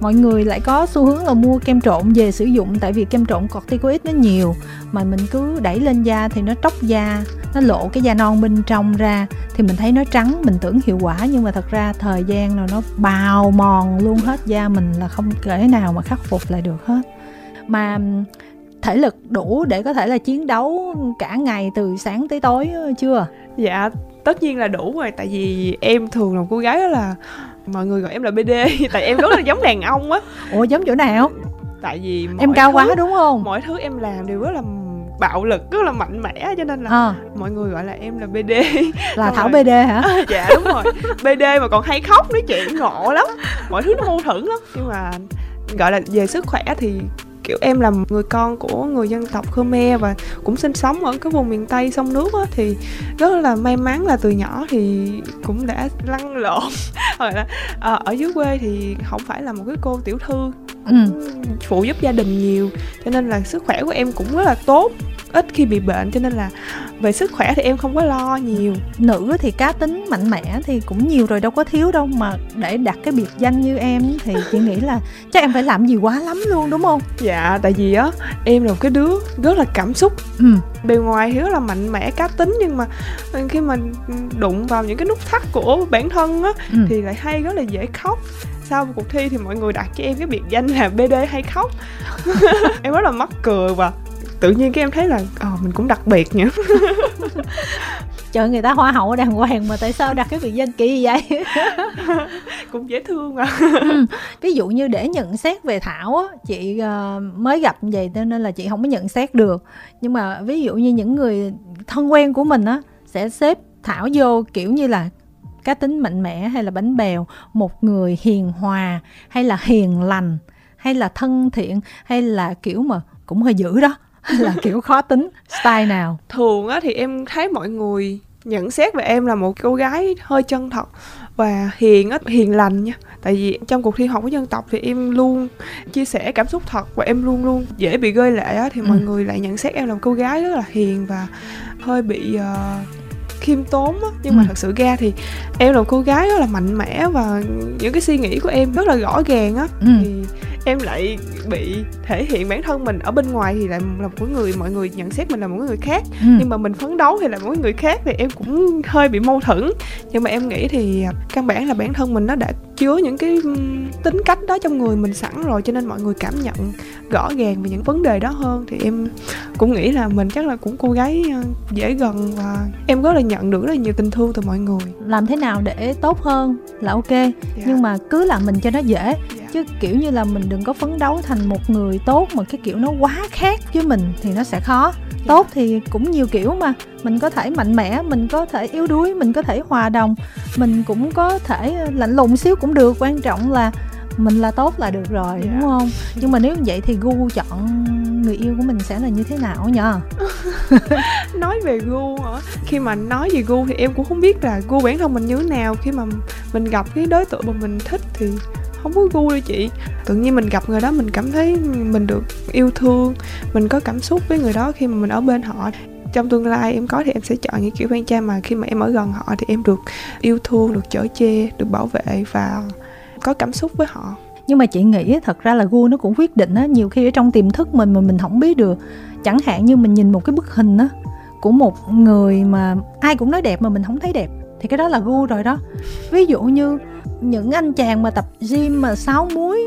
mọi người lại có xu hướng là mua kem trộn về sử dụng tại vì kem trộn corticoid nó nhiều. Mà mình cứ đẩy lên da thì nó tróc da, nó lộ cái da non bên trong ra thì mình thấy nó trắng, mình tưởng hiệu quả. Nhưng mà thật ra thời gian nào nó bào mòn luôn hết, da mình là không thể nào mà khắc phục lại được hết. Mà thể lực đủ để có thể là chiến đấu cả ngày từ sáng tới tối ờ, chưa? Dạ tất nhiên là đủ rồi. Tại vì em thường là cô gái đó là mọi người gọi em là bd [LAUGHS] tại em rất là giống đàn ông á. Ủa giống chỗ nào? Tại vì em cao thứ, quá đúng không? mọi thứ em làm đều rất là bạo lực rất là mạnh mẽ cho nên là à. mọi người gọi là em là bd là thảo rồi. bd hả? À, [LAUGHS] dạ đúng rồi. Bd mà còn hay khóc nói chuyện ngộ lắm. Mọi thứ nó mâu thuẫn lắm. Nhưng mà gọi là về sức khỏe thì kiểu em là người con của người dân tộc Khmer và cũng sinh sống ở cái vùng miền Tây sông nước á, thì rất là may mắn là từ nhỏ thì cũng đã lăn lộn. [LAUGHS] Ờ, ở dưới quê thì không phải là một cái cô tiểu thư ừ. phụ giúp gia đình nhiều cho nên là sức khỏe của em cũng rất là tốt ít khi bị bệnh cho nên là về sức khỏe thì em không có lo nhiều nữ thì cá tính mạnh mẽ thì cũng nhiều rồi đâu có thiếu đâu mà để đặt cái biệt danh như em thì chị nghĩ là chắc em phải làm gì quá lắm luôn đúng không dạ tại vì á em là một cái đứa rất là cảm xúc ừ. bề ngoài thì rất là mạnh mẽ cá tính nhưng mà khi mà đụng vào những cái nút thắt của bản thân á ừ. thì lại hay rất là dễ khóc sau một cuộc thi thì mọi người đặt cho em cái biệt danh là bd hay khóc. [LAUGHS] Em rất là mắc cười và tự nhiên cái em thấy là ờ mình cũng đặc biệt nhỉ. [LAUGHS] Trời người ta hoa hậu đàng hoàng mà tại sao đặt cái biệt danh kỳ vậy? [LAUGHS] Cũng dễ thương mà. Ừ. ví dụ như để nhận xét về thảo á chị uh, mới gặp vậy cho nên là chị không có nhận xét được. Nhưng mà ví dụ như những người thân quen của mình á sẽ xếp thảo vô kiểu như là cá tính mạnh mẽ hay là bánh bèo một người hiền hòa hay là hiền lành hay là thân thiện hay là kiểu mà cũng hơi dữ đó [LAUGHS] là kiểu khó tính style nào thường á thì em thấy mọi người nhận xét về em là một cô gái hơi chân thật và hiền á hiền lành nha tại vì trong cuộc thi học của dân tộc thì em luôn chia sẻ cảm xúc thật và em luôn luôn dễ bị gơi lệ á thì ừ. mọi người lại nhận xét em là một cô gái rất là hiền và hơi bị uh, khiêm tốn á nhưng ừ. mà thật sự ra thì em là một cô gái rất là mạnh mẽ và những cái suy nghĩ của em rất là rõ ràng á ừ. thì em lại bị thể hiện bản thân mình ở bên ngoài thì lại là một người mọi người nhận xét mình là một người khác ừ. nhưng mà mình phấn đấu thì là một người khác thì em cũng hơi bị mâu thuẫn nhưng mà em nghĩ thì căn bản là bản thân mình nó đã chứa những cái tính cách đó trong người mình sẵn rồi cho nên mọi người cảm nhận rõ ràng về những vấn đề đó hơn thì em cũng nghĩ là mình chắc là cũng cô gái ờ, dễ gần và em rất là nhận được rất là nhiều tình thương từ mọi người làm thế nào để tốt hơn là ok yeah. Dạ. nhưng mà cứ làm mình cho nó dễ yeah. Chứ kiểu như là mình đừng có phấn đấu thành một người tốt mà cái kiểu nó quá khác với mình thì nó sẽ khó. Yeah. tốt thì cũng nhiều kiểu mà. Mình có thể mạnh mẽ mình có thể yếu đuối mình có thể hòa đồng mình cũng có thể lạnh lùng xíu cũng được. Quan trọng là mình là tốt là được rồi Dạ. đúng không? Nhưng mà nếu như vậy thì gu chọn người yêu của mình sẽ là như thế nào nhờ? [LAUGHS] Nói về gu hả? Khi mà nói về gu thì em cũng không biết là gu bản thân mình như thế nào. Khi mà mình gặp cái đối tượng mà mình thích thì không có gu đâu chị. Tự nhiên mình gặp người đó mình cảm thấy mình được yêu thương. Mình có cảm xúc với người đó khi mà mình ở bên họ. Trong tương lai em có thì em sẽ chọn những kiểu bạn trai mà khi mà em ở gần họ thì em được yêu thương, được chở che được bảo vệ và có cảm xúc với họ. Nhưng mà chị nghĩ thật ra là gu nó cũng quyết định á, nhiều khi ở trong tiềm thức mình mà mình không biết được. Chẳng hạn như mình nhìn một cái bức hình á, của một người mà ai cũng nói đẹp mà mình không thấy đẹp, thì cái đó là gu rồi đó. Ví dụ như những anh chàng mà tập gym mà sáu múi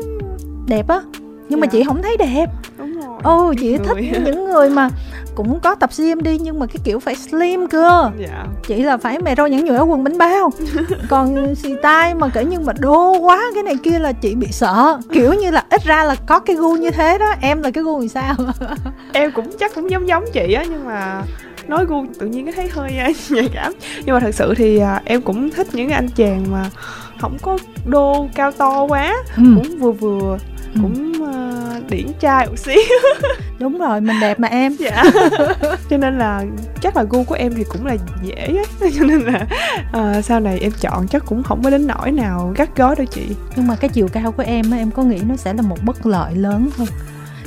đẹp á. Nhưng mà Dạ. chị không thấy đẹp. Đúng rồi. Ồ chị thích Người. [LAUGHS] những người mà cũng có tập gym đi nhưng mà cái kiểu phải slim cơ. Dạ. Chỉ là phải mày rau nhẵn nhụi áo quần bánh bao. [LAUGHS] Còn xì tai mà kể như mà đô quá cái này kia là chị bị sợ. Kiểu như là ít ra là có cái gu như thế đó. Em là cái gu thì sao? [LAUGHS] Em cũng chắc cũng giống giống chị á nhưng mà nói gu tự nhiên cái thấy hơi à, [LAUGHS] nhạy cảm. Nhưng mà thật sự thì à, em cũng thích những cái anh chàng mà không có đô cao to quá ừ, cũng vừa vừa Ừ. cũng à, điển trai một xíu. [LAUGHS] Đúng rồi mình đẹp mà em. Dạ. [LAUGHS] Cho nên là chắc là gu của em thì cũng là dễ á. Cho nên là à, sau này em chọn chắc cũng không có đến nỗi nào gắt gó đâu chị. Nhưng mà cái chiều cao của em á em có nghĩ nó sẽ là một bất lợi lớn không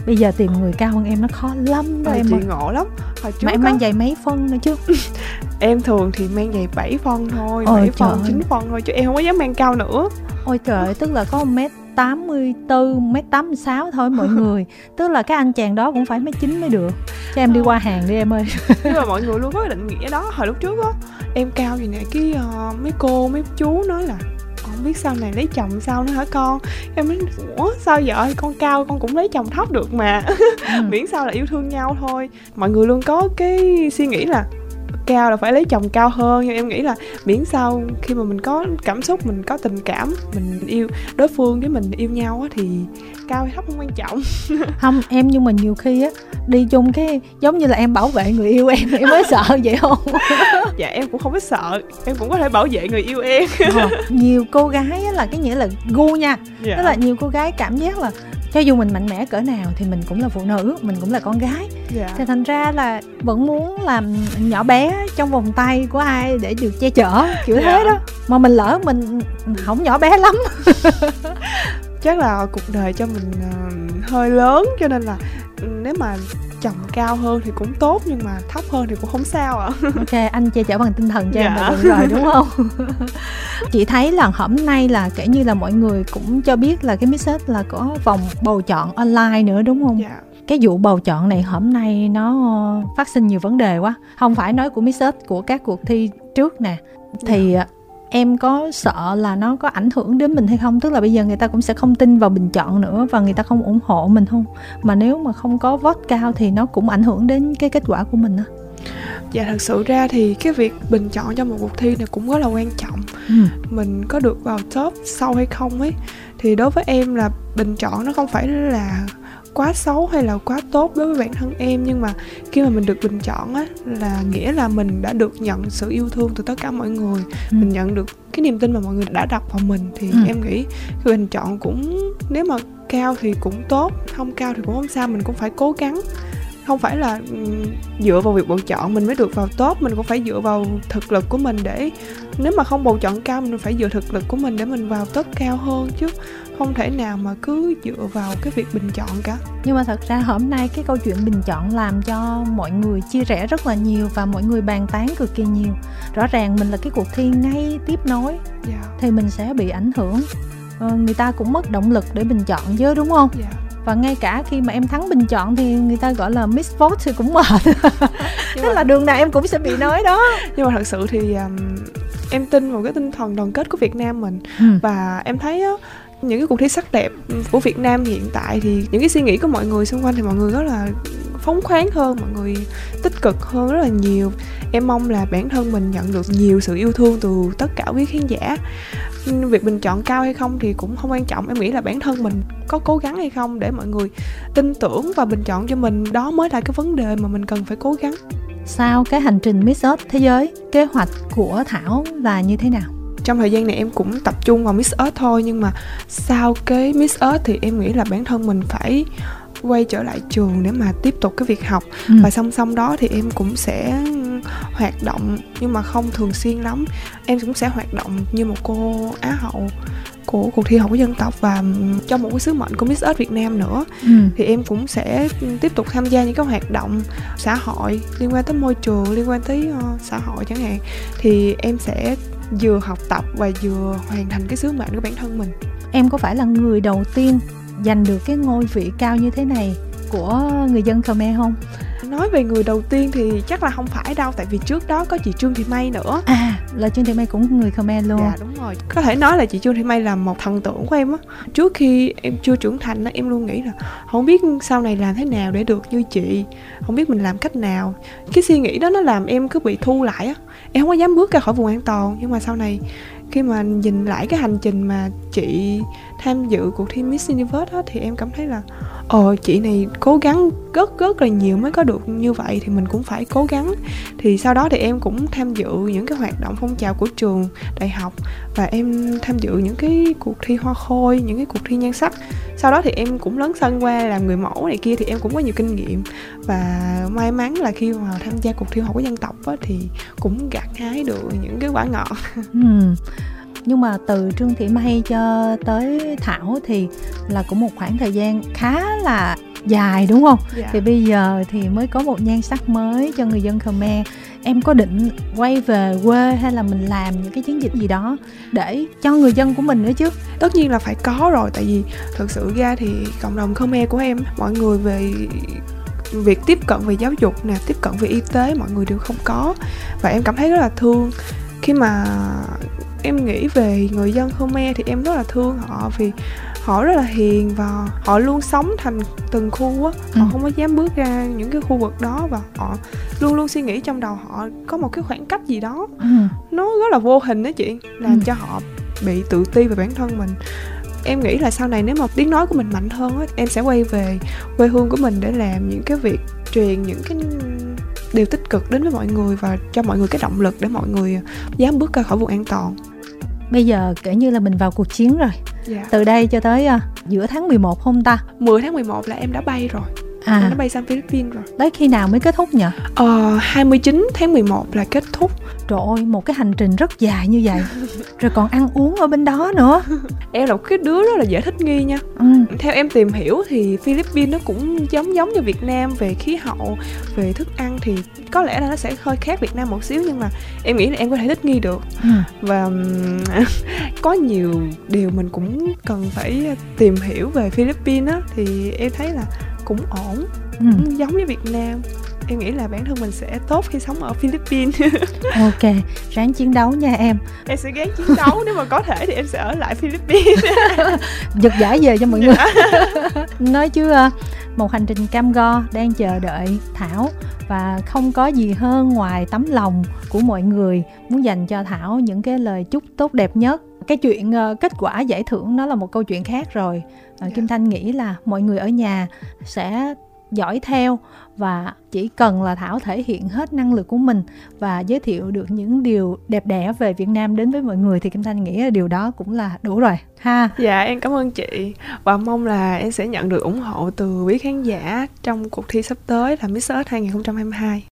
bây giờ tìm người cao hơn em nó khó lắm đó Ờ, em chị ơi. ngộ lắm. Hồi trước mà em mang giày mấy phân nữa chứ? [LAUGHS] Em thường thì mang giày 7 phân thôi Ôi 7 phân. 9 phân thôi chứ em không có dám mang cao nữa. Ôi trời tức là có một mét 84, mét 86 thôi mọi [LAUGHS] người. Tức là cái anh chàng đó cũng phải mét 9 mới được. Cho em đi qua hàng đi em ơi. [LAUGHS] Nhưng mà mọi người luôn có cái định nghĩa đó. Hồi lúc trước á em cao gì nè cái ờ, mấy cô mấy chú nói là "Ờ, không biết sau này lấy chồng sao nữa hả con? Em nói ủa sao vậy con cao con cũng lấy chồng thấp được mà. Ừ. [LAUGHS] miễn sao là yêu thương nhau thôi. Mọi người luôn có cái suy nghĩ là cao là phải lấy chồng cao hơn. Nhưng em nghĩ là miễn sao khi mà mình có cảm xúc mình có tình cảm mình yêu đối phương với mình yêu nhau á thì cao hay thấp không quan trọng. [LAUGHS] Không em nhưng mà nhiều khi á Đi chung cái giống như là em bảo vệ người yêu em Em mới sợ vậy không? [LAUGHS] Dạ em cũng không có sợ. Em cũng có thể bảo vệ người yêu em. Ờ, Nhiều cô gái á là cái nghĩa là gu nha. Dạ. Tức là nhiều cô gái cảm giác là cho dù mình mạnh mẽ cỡ nào thì mình cũng là phụ nữ, mình cũng là con gái. dạ. Thì thành ra là vẫn muốn làm nhỏ bé trong vòng tay của ai để được che chở kiểu Dạ. thế đó. Mà mình lỡ mình không nhỏ bé lắm. [LAUGHS] chắc là cuộc đời cho mình ờ, hơi lớn cho nên là nếu mà chồng cao hơn thì cũng tốt nhưng mà thấp hơn thì cũng không sao ạ. [LAUGHS] Ok anh che chở bằng tinh thần cho em Dạ. được rồi đúng không? [LAUGHS] Chị thấy là hôm nay là kể như là mọi người cũng cho biết là cái message là có vòng bầu chọn online nữa đúng không? Dạ. Cái vụ bầu chọn này hôm nay nó phát sinh nhiều vấn đề quá. Không phải nói của message của các cuộc thi trước nè. Thì ờ, em có sợ là nó có ảnh hưởng đến mình hay không? Tức là bây giờ người ta cũng sẽ không tin vào bình chọn nữa và người ta không ủng hộ mình không? Mà nếu mà không có vote cao thì nó cũng ảnh hưởng đến cái kết quả của mình á. Dạ thật sự ra thì cái việc bình chọn cho một cuộc thi này cũng rất là quan trọng. Ừ. mình có được vào top sau hay không ấy thì đối với em là bình chọn nó không phải là quá xấu hay là quá tốt đối với bản thân em nhưng mà khi mà mình được bình chọn á là nghĩa là mình đã được nhận sự yêu thương từ tất cả mọi người Ừ. mình nhận được cái niềm tin mà mọi người đã đặt vào mình thì Ừ. em nghĩ cái bình chọn cũng nếu mà cao thì cũng tốt không cao thì cũng không sao mình cũng phải cố gắng không phải là ừm, dựa vào việc bầu chọn mình mới được vào top mình cũng phải dựa vào thực lực của mình để nếu mà không bầu chọn cao mình phải dựa thực lực của mình để mình vào top cao hơn chứ không thể nào mà cứ dựa vào cái việc bình chọn cả. Nhưng mà thật ra hôm nay cái câu chuyện bình chọn làm cho mọi người chia rẽ rất là nhiều và mọi người bàn tán cực kỳ nhiều. Rõ ràng mình là cái cuộc thi ngay tiếp nối dạ. thì mình sẽ bị ảnh hưởng. Ờ, người ta cũng mất động lực để bình chọn chứ đúng không? Dạ. Và ngay cả khi mà em thắng bình chọn thì người ta gọi là miss vote thì cũng mệt. [LAUGHS] Tức mà, là đường nào em cũng sẽ bị nói đó. [LAUGHS] Nhưng mà thật sự thì um, em tin vào cái tinh thần đoàn kết của Việt Nam mình. Ừ. và em thấy á những cái cuộc thi sắc đẹp của Việt Nam hiện tại thì những cái suy nghĩ của mọi người xung quanh thì mọi người rất là phóng khoáng hơn, mọi người tích cực hơn rất là nhiều. Em mong là bản thân mình nhận được nhiều sự yêu thương từ tất cả quý khán giả. Việc bình chọn cao hay không thì cũng không quan trọng, em nghĩ là bản thân mình có cố gắng hay không để mọi người tin tưởng và bình chọn cho mình. Đó mới là cái vấn đề mà mình cần phải cố gắng. Sau cái hành trình miss earth thế giới, kế hoạch của thảo là như thế nào? Trong thời gian này em cũng tập trung vào Miss Earth thôi nhưng mà sau cái Miss Earth thì em nghĩ là bản thân mình phải quay trở lại trường để mà tiếp tục cái việc học ừ. và song song đó thì em cũng sẽ hoạt động nhưng mà không thường xuyên lắm em cũng sẽ hoạt động như một cô á hậu của cuộc thi học của dân tộc và trong một cái sứ mệnh của Miss Earth Việt Nam nữa ừ. thì em cũng sẽ tiếp tục tham gia những cái hoạt động xã hội liên quan tới môi trường liên quan tới uh, xã hội chẳng hạn thì em sẽ vừa học tập và vừa hoàn thành cái sứ mệnh của bản thân mình. Em có phải là người đầu tiên giành được cái ngôi vị cao như thế này? Của người dân Khmer không? nói về người đầu tiên thì chắc là không phải đâu tại vì trước đó có chị Trương Thị May nữa. À là Trương Thị May cũng người Khmer luôn. Dạ đúng rồi. Có thể nói là chị Trương Thị May là một thần tượng của em á. Trước khi em chưa trưởng thành á em luôn nghĩ là không biết sau này làm thế nào để được như chị. Không biết mình làm cách nào. Cái suy nghĩ đó nó làm em cứ bị thu lại á. Em không có dám bước ra khỏi vùng an toàn nhưng mà sau này khi mà nhìn lại cái hành trình mà chị tham dự cuộc thi Miss Universe đó thì em cảm thấy là ờ chị này cố gắng rất rất là nhiều mới có được như vậy thì mình cũng phải cố gắng. Thì sau đó thì em cũng tham dự những cái hoạt động phong trào của trường đại học và em tham dự những cái cuộc thi hoa khôi những cái cuộc thi nhan sắc. Sau đó thì em cũng lớn sân qua làm người mẫu này kia thì em cũng có nhiều kinh nghiệm. Và may mắn là khi mà tham gia cuộc thi học của dân tộc á, thì cũng gặt hái được những cái quả ngọt. Ừ nhưng mà từ trương thị may cho tới thảo thì là cũng một khoảng thời gian khá là dài đúng không? Dạ. thì bây giờ thì mới có một nhan sắc mới cho người dân khmer. Em có định quay về quê hay là mình làm những cái chiến dịch gì đó để cho người dân của mình nữa chứ? Tất nhiên là phải có rồi tại vì thực sự ra thì cộng đồng khmer của em mọi người về việc tiếp cận về giáo dục nè tiếp cận về y tế mọi người đều không có. Và em cảm thấy rất là thương khi mà em nghĩ về người dân Khmer thì em rất là thương họ vì họ rất là hiền và họ luôn sống thành từng khu á họ ừ. không có dám bước ra những cái khu vực đó và họ luôn luôn suy nghĩ trong đầu họ có một cái khoảng cách gì đó ừ. nó rất là vô hình đó chị làm ừ. cho họ bị tự ti về bản thân mình em nghĩ là sau này nếu mà tiếng nói của mình mạnh hơn á em sẽ quay về quê hương của mình để làm những cái việc truyền những cái điều tích cực đến với mọi người và cho mọi người cái động lực để mọi người dám bước ra khỏi vùng an toàn. Bây giờ kể như là mình vào cuộc chiến rồi. Dạ. từ đây cho tới uh, giữa tháng 11 không ta? 10 tháng 11 là em đã bay rồi à. nó bay sang Philippines rồi? Đấy khi nào mới kết thúc nhỉ? Ờ 29 tháng 11 là kết thúc. Trời ơi một cái hành trình rất dài như vậy. Rồi còn ăn uống ở bên đó nữa. Em là cái đứa rất là dễ thích nghi nha. Ừ. theo em tìm hiểu thì Philippines nó cũng giống giống như Việt Nam về khí hậu về thức ăn thì có lẽ là nó sẽ hơi khác Việt Nam một xíu nhưng mà em nghĩ là em có thể thích nghi được. Ừ. và [LAUGHS] có nhiều điều mình cũng cần phải tìm hiểu về Philippines á thì em thấy là cũng ổn. Ừ. cũng giống như Việt Nam. Em nghĩ là bản thân mình sẽ tốt khi sống ở Philippines. [LAUGHS] Ok ráng chiến đấu nha em. Em sẽ gắng chiến đấu nếu mà có thể thì em sẽ ở lại Philippines. [LAUGHS] Giật giải về cho mọi người. [LAUGHS] Nói chứ ờ, một hành trình cam go đang chờ đợi thảo và không có gì hơn ngoài tấm lòng của mọi người muốn dành cho thảo những cái lời chúc tốt đẹp nhất cái chuyện uh, kết quả giải thưởng nó là một câu chuyện khác rồi. Uh, yeah. kim thanh nghĩ là mọi người ở nhà sẽ dõi theo và chỉ cần là thảo thể hiện hết năng lực của mình và giới thiệu được những điều đẹp đẽ về việt nam đến với mọi người thì kim thanh nghĩ là điều đó cũng là đủ rồi ha? Dạ em cảm ơn chị. Và mong là em sẽ nhận được ủng hộ từ quý khán giả trong cuộc thi sắp tới là Miss Earth 2022